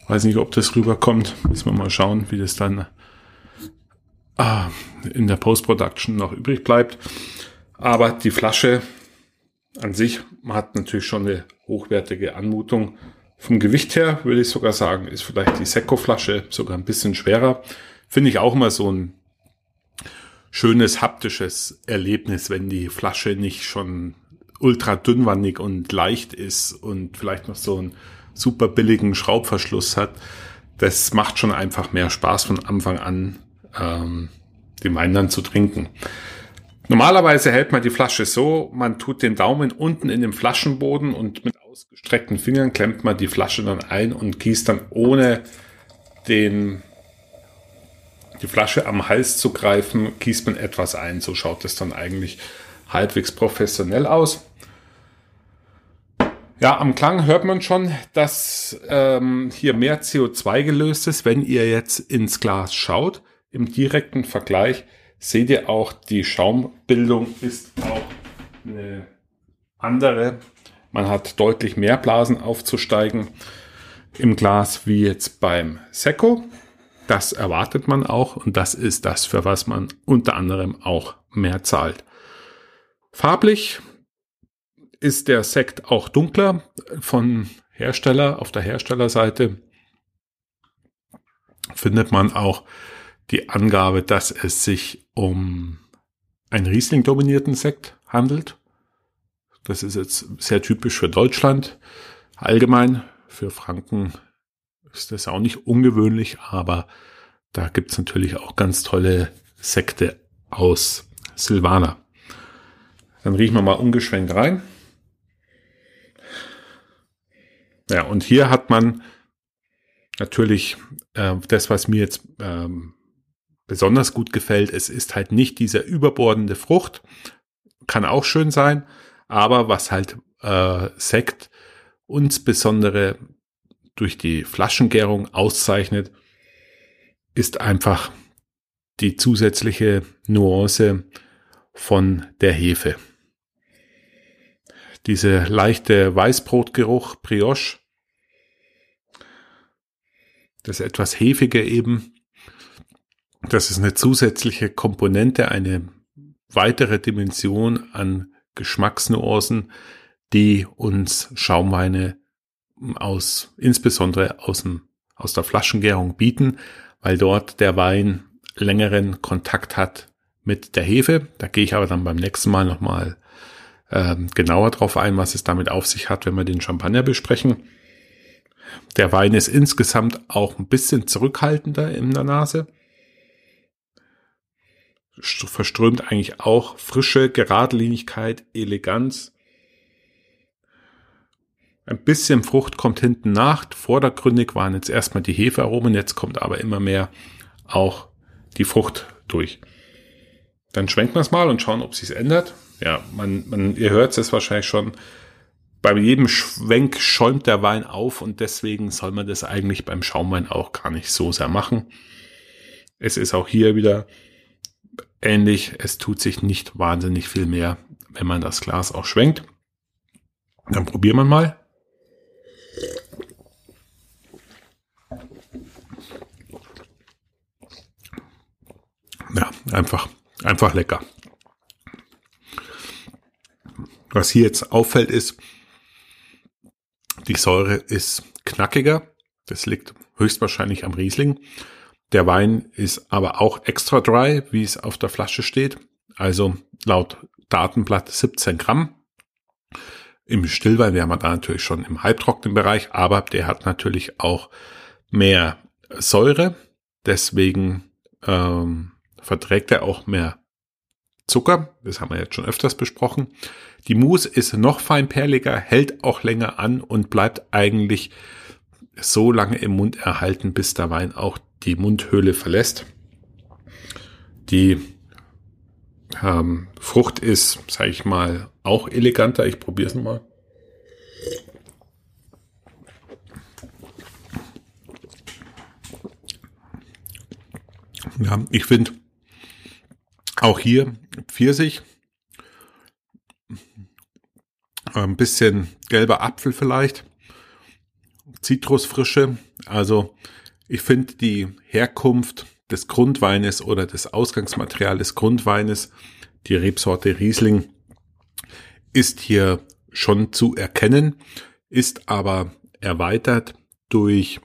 Weiß nicht, ob das rüberkommt. Müssen wir mal schauen, wie das dann ah, in der Post-Production noch übrig bleibt. Aber die Flasche an sich hat natürlich schon eine hochwertige Anmutung. Vom Gewicht her würde ich sogar sagen, ist vielleicht die Sekko-Flasche sogar ein bisschen schwerer. Finde ich auch mal so ein schönes haptisches Erlebnis, wenn die Flasche nicht schon ultra dünnwandig und leicht ist und vielleicht noch so einen super billigen Schraubverschluss hat, das macht schon einfach mehr Spaß von Anfang an, ähm, den Wein dann zu trinken. Normalerweise hält man die Flasche so, man tut den Daumen unten in den Flaschenboden und mit ausgestreckten Fingern klemmt man die Flasche dann ein und gießt dann ohne den, die Flasche am Hals zu greifen, gießt man etwas ein. So schaut es dann eigentlich halbwegs professionell aus. Ja, am Klang hört man schon, dass ähm, hier mehr CO2 gelöst ist. Wenn ihr jetzt ins Glas schaut, im direkten Vergleich, seht ihr auch, die Schaumbildung ist auch eine andere. Man hat deutlich mehr Blasen aufzusteigen. im Glas wie jetzt beim Secco. Das erwartet man auch und das ist das, für was man unter anderem auch mehr zahlt. Farblich ist der Sekt auch dunkler von Hersteller. Auf der Herstellerseite findet man auch die Angabe, dass es sich um einen Riesling-dominierten Sekt handelt. Das ist jetzt sehr typisch für Deutschland. Allgemein für Franken ist das auch nicht ungewöhnlich, aber da gibt's natürlich auch ganz tolle Sekte aus Silvaner. Dann riechen wir mal ungeschwenkt rein. Ja, und hier hat man natürlich äh, das, was mir jetzt ähm, besonders gut gefällt. Es ist halt nicht dieser überbordende Frucht. Kann auch schön sein, aber was halt äh, Sekt insbesondere durch die Flaschengärung auszeichnet, ist einfach die zusätzliche Nuance von der Hefe. Diese leichte Weißbrotgeruch, Brioche, das etwas hefige eben, das ist eine zusätzliche Komponente, eine weitere Dimension an Geschmacksnuancen, die uns Schaumweine aus, insbesondere aus, dem, aus der Flaschengärung bieten, weil dort der Wein längeren Kontakt hat mit der Hefe. Da gehe ich aber dann beim nächsten Mal nochmal ähm, genauer drauf ein, was es damit auf sich hat, wenn wir den Champagner besprechen. Der Wein ist insgesamt auch ein bisschen zurückhaltender in der Nase. Verströmt eigentlich auch frische Geradlinigkeit, Eleganz. Ein bisschen Frucht kommt hinten nach. Vordergründig waren jetzt erstmal die Hefearomen, jetzt kommt aber immer mehr auch die Frucht durch. Dann schwenken wir es mal und schauen, ob sich ändert. Ja, man, man, ihr hört es wahrscheinlich schon bei jedem Schwenk schäumt der Wein auf und deswegen soll man das eigentlich beim Schaumwein auch gar nicht so sehr machen. Es ist auch hier wieder ähnlich. Es tut sich nicht wahnsinnig viel mehr, wenn man das Glas auch schwenkt. Dann probieren wir mal. Ja, einfach, einfach lecker. Was hier jetzt auffällt ist, die Säure ist knackiger. Das liegt höchstwahrscheinlich am Riesling. Der Wein ist aber auch extra dry, wie es auf der Flasche steht. Also laut Datenblatt 17 Gramm. Im Stillwein wären wir da natürlich schon im halbtrockenen Bereich, aber der hat natürlich auch mehr Säure. Deswegen ähm, verträgt er auch mehr Zucker. Das haben wir jetzt schon öfters besprochen. Die Mousse ist noch feinperliger, hält auch länger an und bleibt eigentlich so lange im Mund erhalten, bis der Wein auch die Mundhöhle verlässt. Die ähm, Frucht ist, sage ich mal, auch eleganter. Ich probiere es mal. Ja, ich finde auch hier Pfirsich ein bisschen gelber Apfel vielleicht. Zitrusfrische. Also ich finde die Herkunft des Grundweines oder des Ausgangsmaterials des Grundweines, die Rebsorte Riesling, ist hier schon zu erkennen, ist aber erweitert durch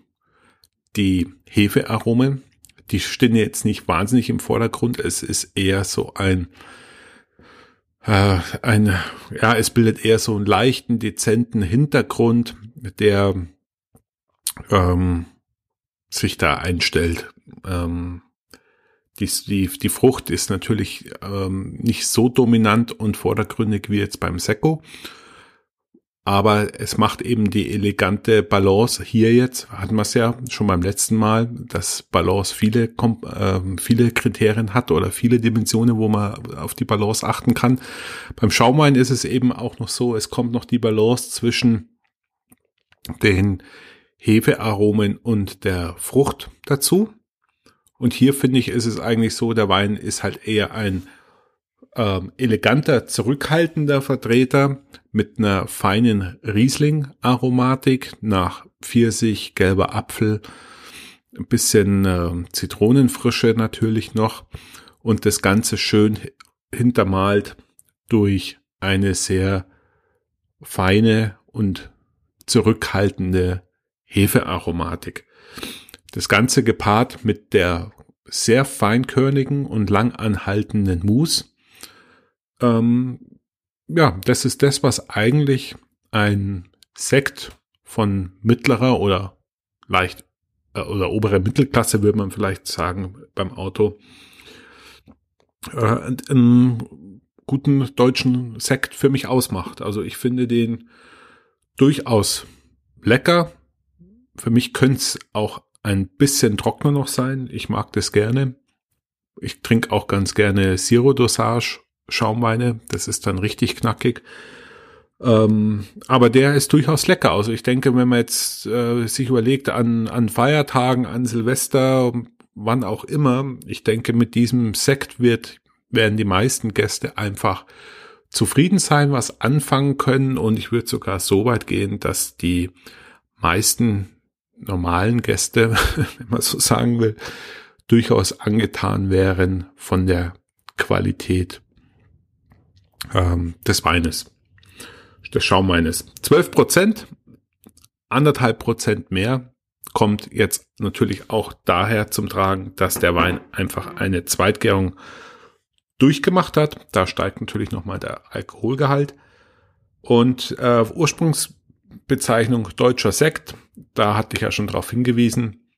die Hefearomen. Die stehen jetzt nicht wahnsinnig im Vordergrund. Es ist eher so ein äh, ein, ja, es bildet eher so einen leichten, dezenten Hintergrund, der ähm, sich da einstellt. Ähm, die, die, die Frucht ist natürlich ähm, nicht so dominant und vordergründig wie jetzt beim Sekko aber es macht eben die elegante Balance hier jetzt, hatten wir es ja schon beim letzten Mal, dass Balance viele, äh, viele Kriterien hat oder viele Dimensionen, wo man auf die Balance achten kann. Beim Schaumwein ist es eben auch noch so, es kommt noch die Balance zwischen den Hefearomen und der Frucht dazu. Und hier finde ich, ist es eigentlich so, der Wein ist halt eher ein ähm, eleganter, zurückhaltender Vertreter mit einer feinen Riesling-Aromatik nach Pfirsich, gelber Apfel, ein bisschen äh, Zitronenfrische natürlich noch und das Ganze schön hintermalt durch eine sehr feine und zurückhaltende Hefearomatik. Das Ganze gepaart mit der sehr feinkörnigen und lang anhaltenden Mousse. Ähm, ja, das ist das, was eigentlich ein Sekt von mittlerer oder leicht äh, oder obere Mittelklasse, würde man vielleicht sagen, beim Auto, äh, einen guten deutschen Sekt für mich ausmacht. Also ich finde den durchaus lecker. Für mich könnte es auch ein bisschen trockener noch sein. Ich mag das gerne. Ich trinke auch ganz gerne Zero Dosage Schaumweine. Das ist dann richtig knackig. Ähm, aber der ist durchaus lecker. Also ich denke, wenn man jetzt äh, sich überlegt an, an Feiertagen, an Silvester, wann auch immer, ich denke, mit diesem Sekt wird, werden die meisten Gäste einfach zufrieden sein, was anfangen können. Und ich würde sogar so weit gehen, dass die meisten normalen Gäste, wenn man so sagen will, durchaus angetan wären von der Qualität ähm, des Weines, des Schaumweines. 12 Prozent, anderthalb Prozent mehr kommt jetzt natürlich auch daher zum Tragen, dass der Wein einfach eine Zweitgärung durchgemacht hat. Da steigt natürlich nochmal der Alkoholgehalt. Und äh, Ursprungsbezeichnung deutscher Sekt, da hatte ich ja schon darauf hingewiesen.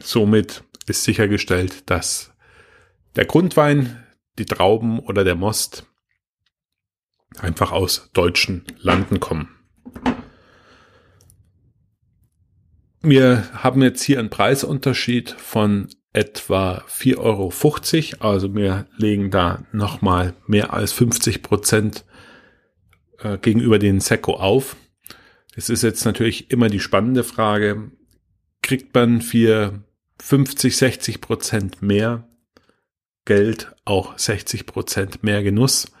Somit ist sichergestellt, dass der Grundwein, die Trauben oder der Most einfach aus deutschen Landen kommen. Wir haben jetzt hier einen Preisunterschied von etwa 4,50 Euro. Also wir legen da nochmal mehr als 50 Prozent äh, gegenüber den Seco auf. Es ist jetzt natürlich immer die spannende Frage, kriegt man für 50, 60 Prozent mehr Geld auch 60 Prozent mehr Genuss?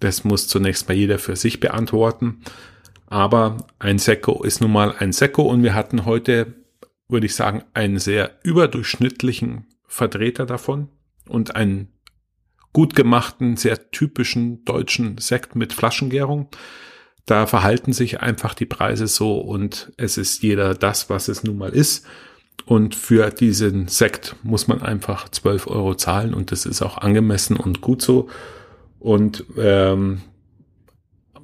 Das muss zunächst mal jeder für sich beantworten. Aber ein Sekko ist nun mal ein Sekko und wir hatten heute, würde ich sagen, einen sehr überdurchschnittlichen Vertreter davon und einen gut gemachten, sehr typischen deutschen Sekt mit Flaschengärung. Da verhalten sich einfach die Preise so und es ist jeder das, was es nun mal ist. Und für diesen Sekt muss man einfach 12 Euro zahlen und das ist auch angemessen und gut so. Und ähm,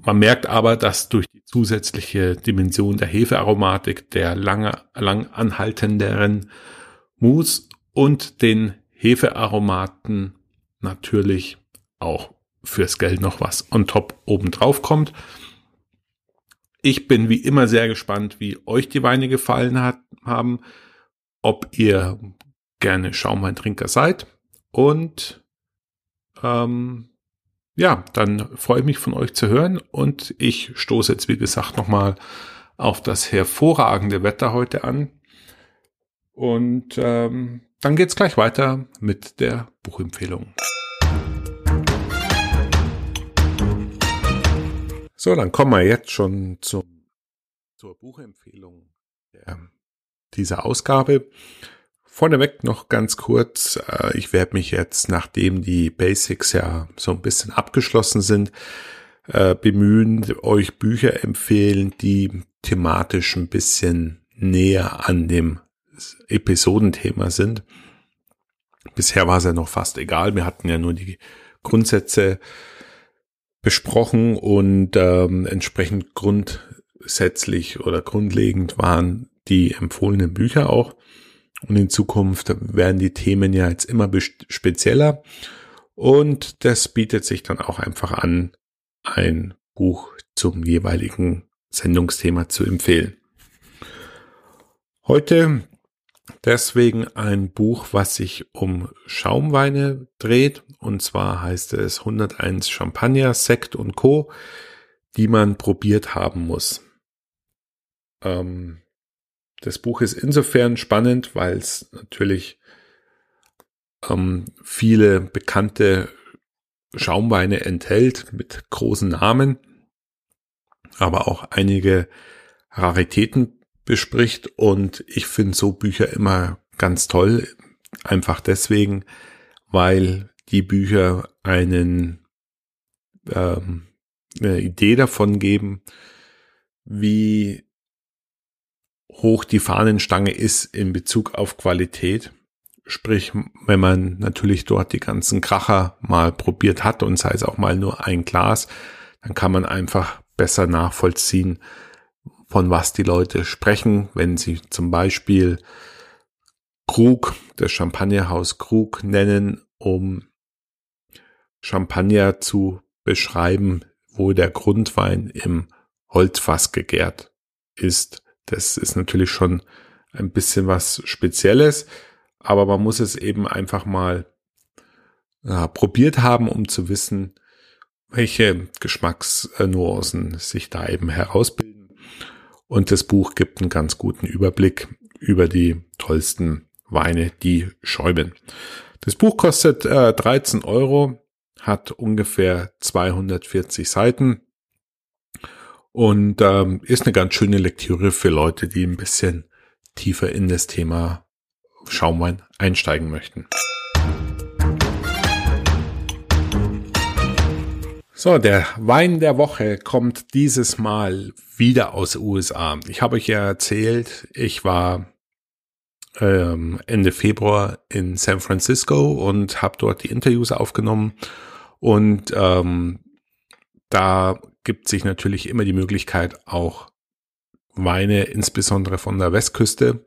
man merkt aber, dass durch die zusätzliche Dimension der Hefearomatik, der lange, lang anhaltenderen Mousse und den Hefearomaten natürlich auch fürs Geld noch was on top oben drauf kommt. Ich bin wie immer sehr gespannt, wie euch die Weine gefallen hat, haben, ob ihr gerne Schaumweintrinker seid und ähm, ja, dann freue ich mich von euch zu hören und ich stoße jetzt, wie gesagt, nochmal auf das hervorragende Wetter heute an. Und ähm, dann geht's gleich weiter mit der Buchempfehlung. So, dann kommen wir jetzt schon zum, zur Buchempfehlung der, dieser Ausgabe. Vorneweg noch ganz kurz, äh, ich werde mich jetzt, nachdem die Basics ja so ein bisschen abgeschlossen sind, äh, bemühen, euch Bücher empfehlen, die thematisch ein bisschen näher an dem Episodenthema sind. Bisher war es ja noch fast egal, wir hatten ja nur die Grundsätze besprochen und ähm, entsprechend grundsätzlich oder grundlegend waren die empfohlenen Bücher auch. Und in Zukunft werden die Themen ja jetzt immer spezieller. Und das bietet sich dann auch einfach an, ein Buch zum jeweiligen Sendungsthema zu empfehlen. Heute deswegen ein Buch, was sich um Schaumweine dreht. Und zwar heißt es 101 Champagner, Sekt und Co., die man probiert haben muss. Ähm, das Buch ist insofern spannend, weil es natürlich ähm, viele bekannte Schaumweine enthält mit großen Namen, aber auch einige Raritäten bespricht und ich finde so Bücher immer ganz toll, einfach deswegen, weil die Bücher einen ähm, eine Idee davon geben, wie hoch die Fahnenstange ist in Bezug auf Qualität. Sprich, wenn man natürlich dort die ganzen Kracher mal probiert hat und sei es auch mal nur ein Glas, dann kann man einfach besser nachvollziehen, von was die Leute sprechen, wenn sie zum Beispiel Krug, das Champagnerhaus Krug nennen, um Champagner zu beschreiben, wo der Grundwein im Holzfass gegärt ist. Das ist natürlich schon ein bisschen was Spezielles, aber man muss es eben einfach mal ja, probiert haben, um zu wissen, welche Geschmacksnuancen sich da eben herausbilden. Und das Buch gibt einen ganz guten Überblick über die tollsten Weine, die schäumen. Das Buch kostet äh, 13 Euro, hat ungefähr 240 Seiten und ähm, ist eine ganz schöne Lektüre für Leute, die ein bisschen tiefer in das Thema Schaumwein einsteigen möchten. So, der Wein der Woche kommt dieses Mal wieder aus USA. Ich habe euch ja erzählt, ich war ähm, Ende Februar in San Francisco und habe dort die Interviews aufgenommen. Und ähm, da gibt sich natürlich immer die Möglichkeit, auch Weine, insbesondere von der Westküste,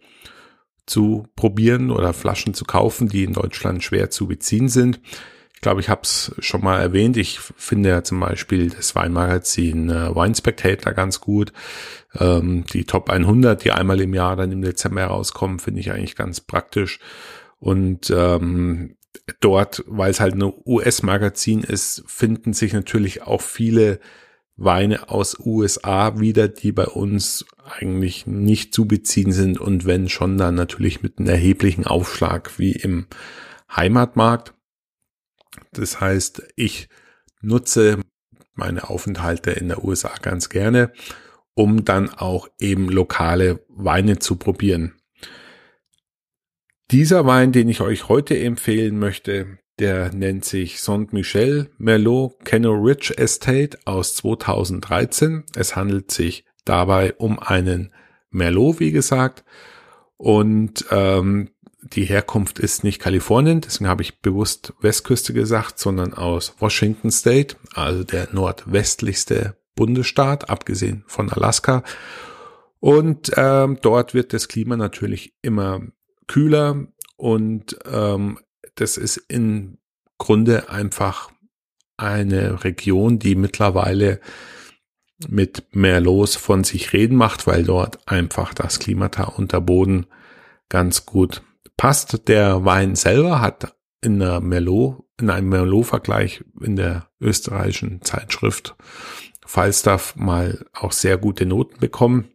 zu probieren oder Flaschen zu kaufen, die in Deutschland schwer zu beziehen sind. Glaube, ich habe es schon mal erwähnt. Ich finde ja zum Beispiel das Weinmagazin äh, Wine Spectator ganz gut. Ähm, die Top 100, die einmal im Jahr dann im Dezember rauskommen, finde ich eigentlich ganz praktisch. Und ähm, dort, weil es halt ein US-Magazin ist, finden sich natürlich auch viele Weine aus USA wieder, die bei uns eigentlich nicht zu beziehen sind und wenn schon dann natürlich mit einem erheblichen Aufschlag wie im Heimatmarkt. Das heißt, ich nutze meine Aufenthalte in der USA ganz gerne, um dann auch eben lokale Weine zu probieren. Dieser Wein, den ich euch heute empfehlen möchte, der nennt sich Saint-Michel Merlot Kenno Ridge Estate aus 2013. Es handelt sich dabei um einen Merlot, wie gesagt. Und ähm, die Herkunft ist nicht Kalifornien, deswegen habe ich bewusst Westküste gesagt, sondern aus Washington State, also der nordwestlichste Bundesstaat, abgesehen von Alaska. Und ähm, dort wird das Klima natürlich immer kühler und ähm, das ist im Grunde einfach eine Region, die mittlerweile mit Merlots von sich reden macht, weil dort einfach das Klimata unter Boden ganz gut passt. Der Wein selber hat in der Merlot, in einem Merlot-Vergleich in der österreichischen Zeitschrift Falstaff mal auch sehr gute Noten bekommen.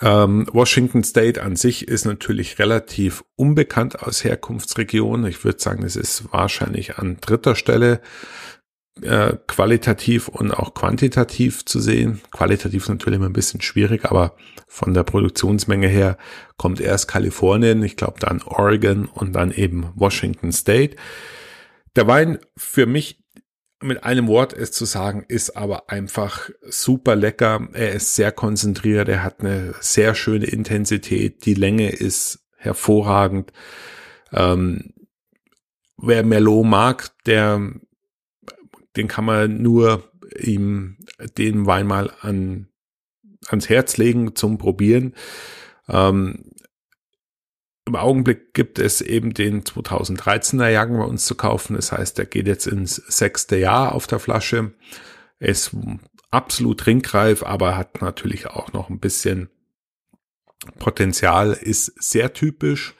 Ähm, Washington State an sich ist natürlich relativ unbekannt aus Herkunftsregion. Ich würde sagen, es ist wahrscheinlich an dritter Stelle äh, qualitativ und auch quantitativ zu sehen. Qualitativ ist natürlich immer ein bisschen schwierig, aber von der Produktionsmenge her kommt erst Kalifornien, ich glaube dann Oregon und dann eben Washington State. Der Wein für mich mit einem Wort es zu sagen, ist aber einfach super lecker. Er ist sehr konzentriert, er hat eine sehr schöne Intensität, die Länge ist hervorragend. Ähm, wer Merlot mag, der, den kann man nur ihm den Wein mal an, ans Herz legen zum Probieren. Ähm, im Augenblick gibt es eben den 2013er Jagen bei uns zu kaufen. Das heißt, der geht jetzt ins sechste Jahr auf der Flasche. Ist absolut trinkreif, aber hat natürlich auch noch ein bisschen Potenzial, ist sehr typisch.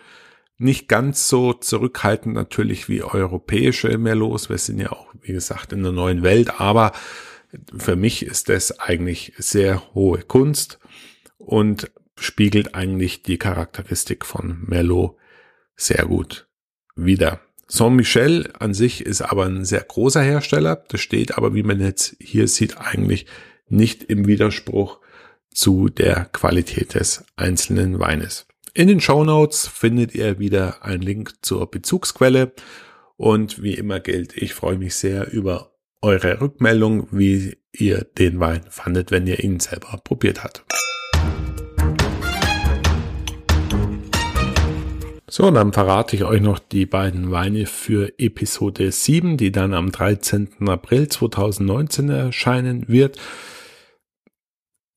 Nicht ganz so zurückhaltend natürlich wie europäische Merlots. Wir sind ja auch, wie gesagt, in der neuen Welt, aber für mich ist das eigentlich sehr hohe Kunst und spiegelt eigentlich die Charakteristik von Merlot sehr gut wider. Saint-Michel an sich ist aber ein sehr großer Hersteller. Das steht aber, wie man jetzt hier sieht, eigentlich nicht im Widerspruch zu der Qualität des einzelnen Weines. In den Show Notes findet ihr wieder einen Link zur Bezugsquelle und wie immer gilt, ich freue mich sehr über eure Rückmeldung, wie ihr den Wein fandet, wenn ihr ihn selber probiert habt. So, dann verrate ich euch noch die beiden Weine für Episode 7, die dann am 13. April 2019 erscheinen wird.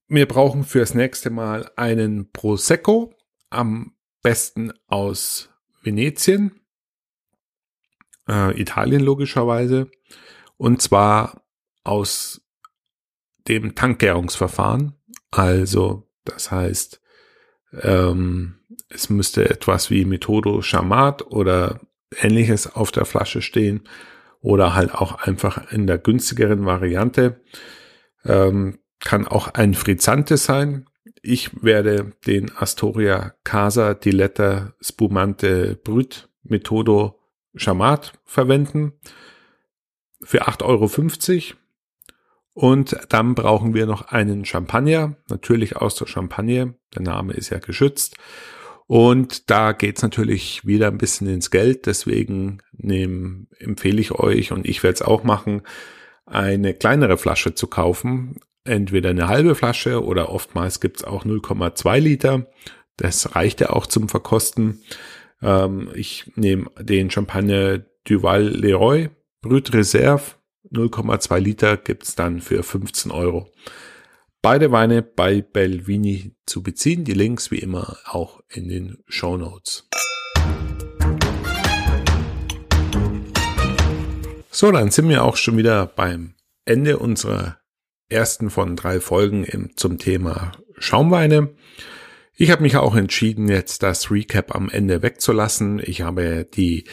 Wir brauchen fürs nächste Mal einen Prosecco, am besten aus Venetien, äh, Italien logischerweise, und zwar aus dem Tankgärungsverfahren. Also, das heißt, ähm, es müsste etwas wie Methodo Chamat oder ähnliches auf der Flasche stehen oder halt auch einfach in der günstigeren Variante. Ähm, kann auch ein Frizzante sein. Ich werde den Astoria Casa Diletta Spumante Brut Methodo Chamat verwenden für 8,50 Euro. Und dann brauchen wir noch einen Champagner, natürlich aus der Champagne. Der Name ist ja geschützt. Und da geht's natürlich wieder ein bisschen ins Geld. Deswegen nehm, empfehle ich euch, und ich werde es auch machen, eine kleinere Flasche zu kaufen. Entweder eine halbe Flasche oder oftmals gibt's auch 0,2 Liter. Das reicht ja auch zum Verkosten. Ähm, ich nehme den Champagner Duval Leroy Brut Reserve 0,2 Liter gibt's dann für 15 Euro. Beide Weine bei Belvini zu beziehen. Die Links wie immer auch in den Show Notes. So, dann sind wir auch schon wieder beim Ende unserer ersten von drei Folgen im, zum Thema Schaumweine. Ich habe mich auch entschieden, jetzt das Recap am Ende wegzulassen. Ich habe die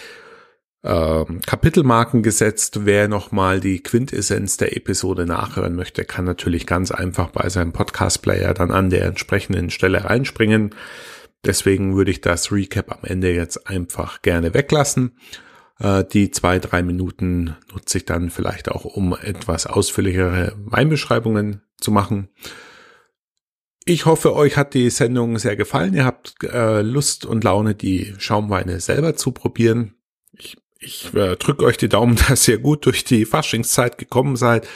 ähm, Kapitelmarken gesetzt. Wer nochmal die Quintessenz der Episode nachhören möchte, kann natürlich ganz einfach bei seinem Podcast-Player dann an der entsprechenden Stelle reinspringen. Deswegen würde ich das Recap am Ende jetzt einfach gerne weglassen. Äh, die zwei, drei Minuten nutze ich dann vielleicht auch, um etwas ausführlichere Weinbeschreibungen zu machen. Ich hoffe, euch hat die Sendung sehr gefallen. Ihr habt äh, Lust und Laune, die Schaumweine selber zu probieren. Ich ich äh, drücke euch die Daumen, dass ihr gut durch die Faschingszeit gekommen seid.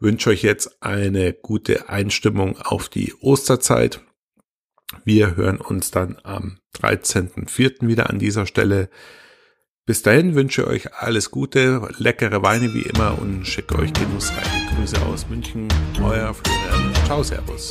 Wünsche euch jetzt eine gute Einstimmung auf die Osterzeit. Wir hören uns dann am 13.04. wieder an dieser Stelle. Bis dahin wünsche ich euch alles Gute, leckere Weine wie immer und schicke euch genussreiche Grüße aus München. Euer Florian. Ciao, Servus.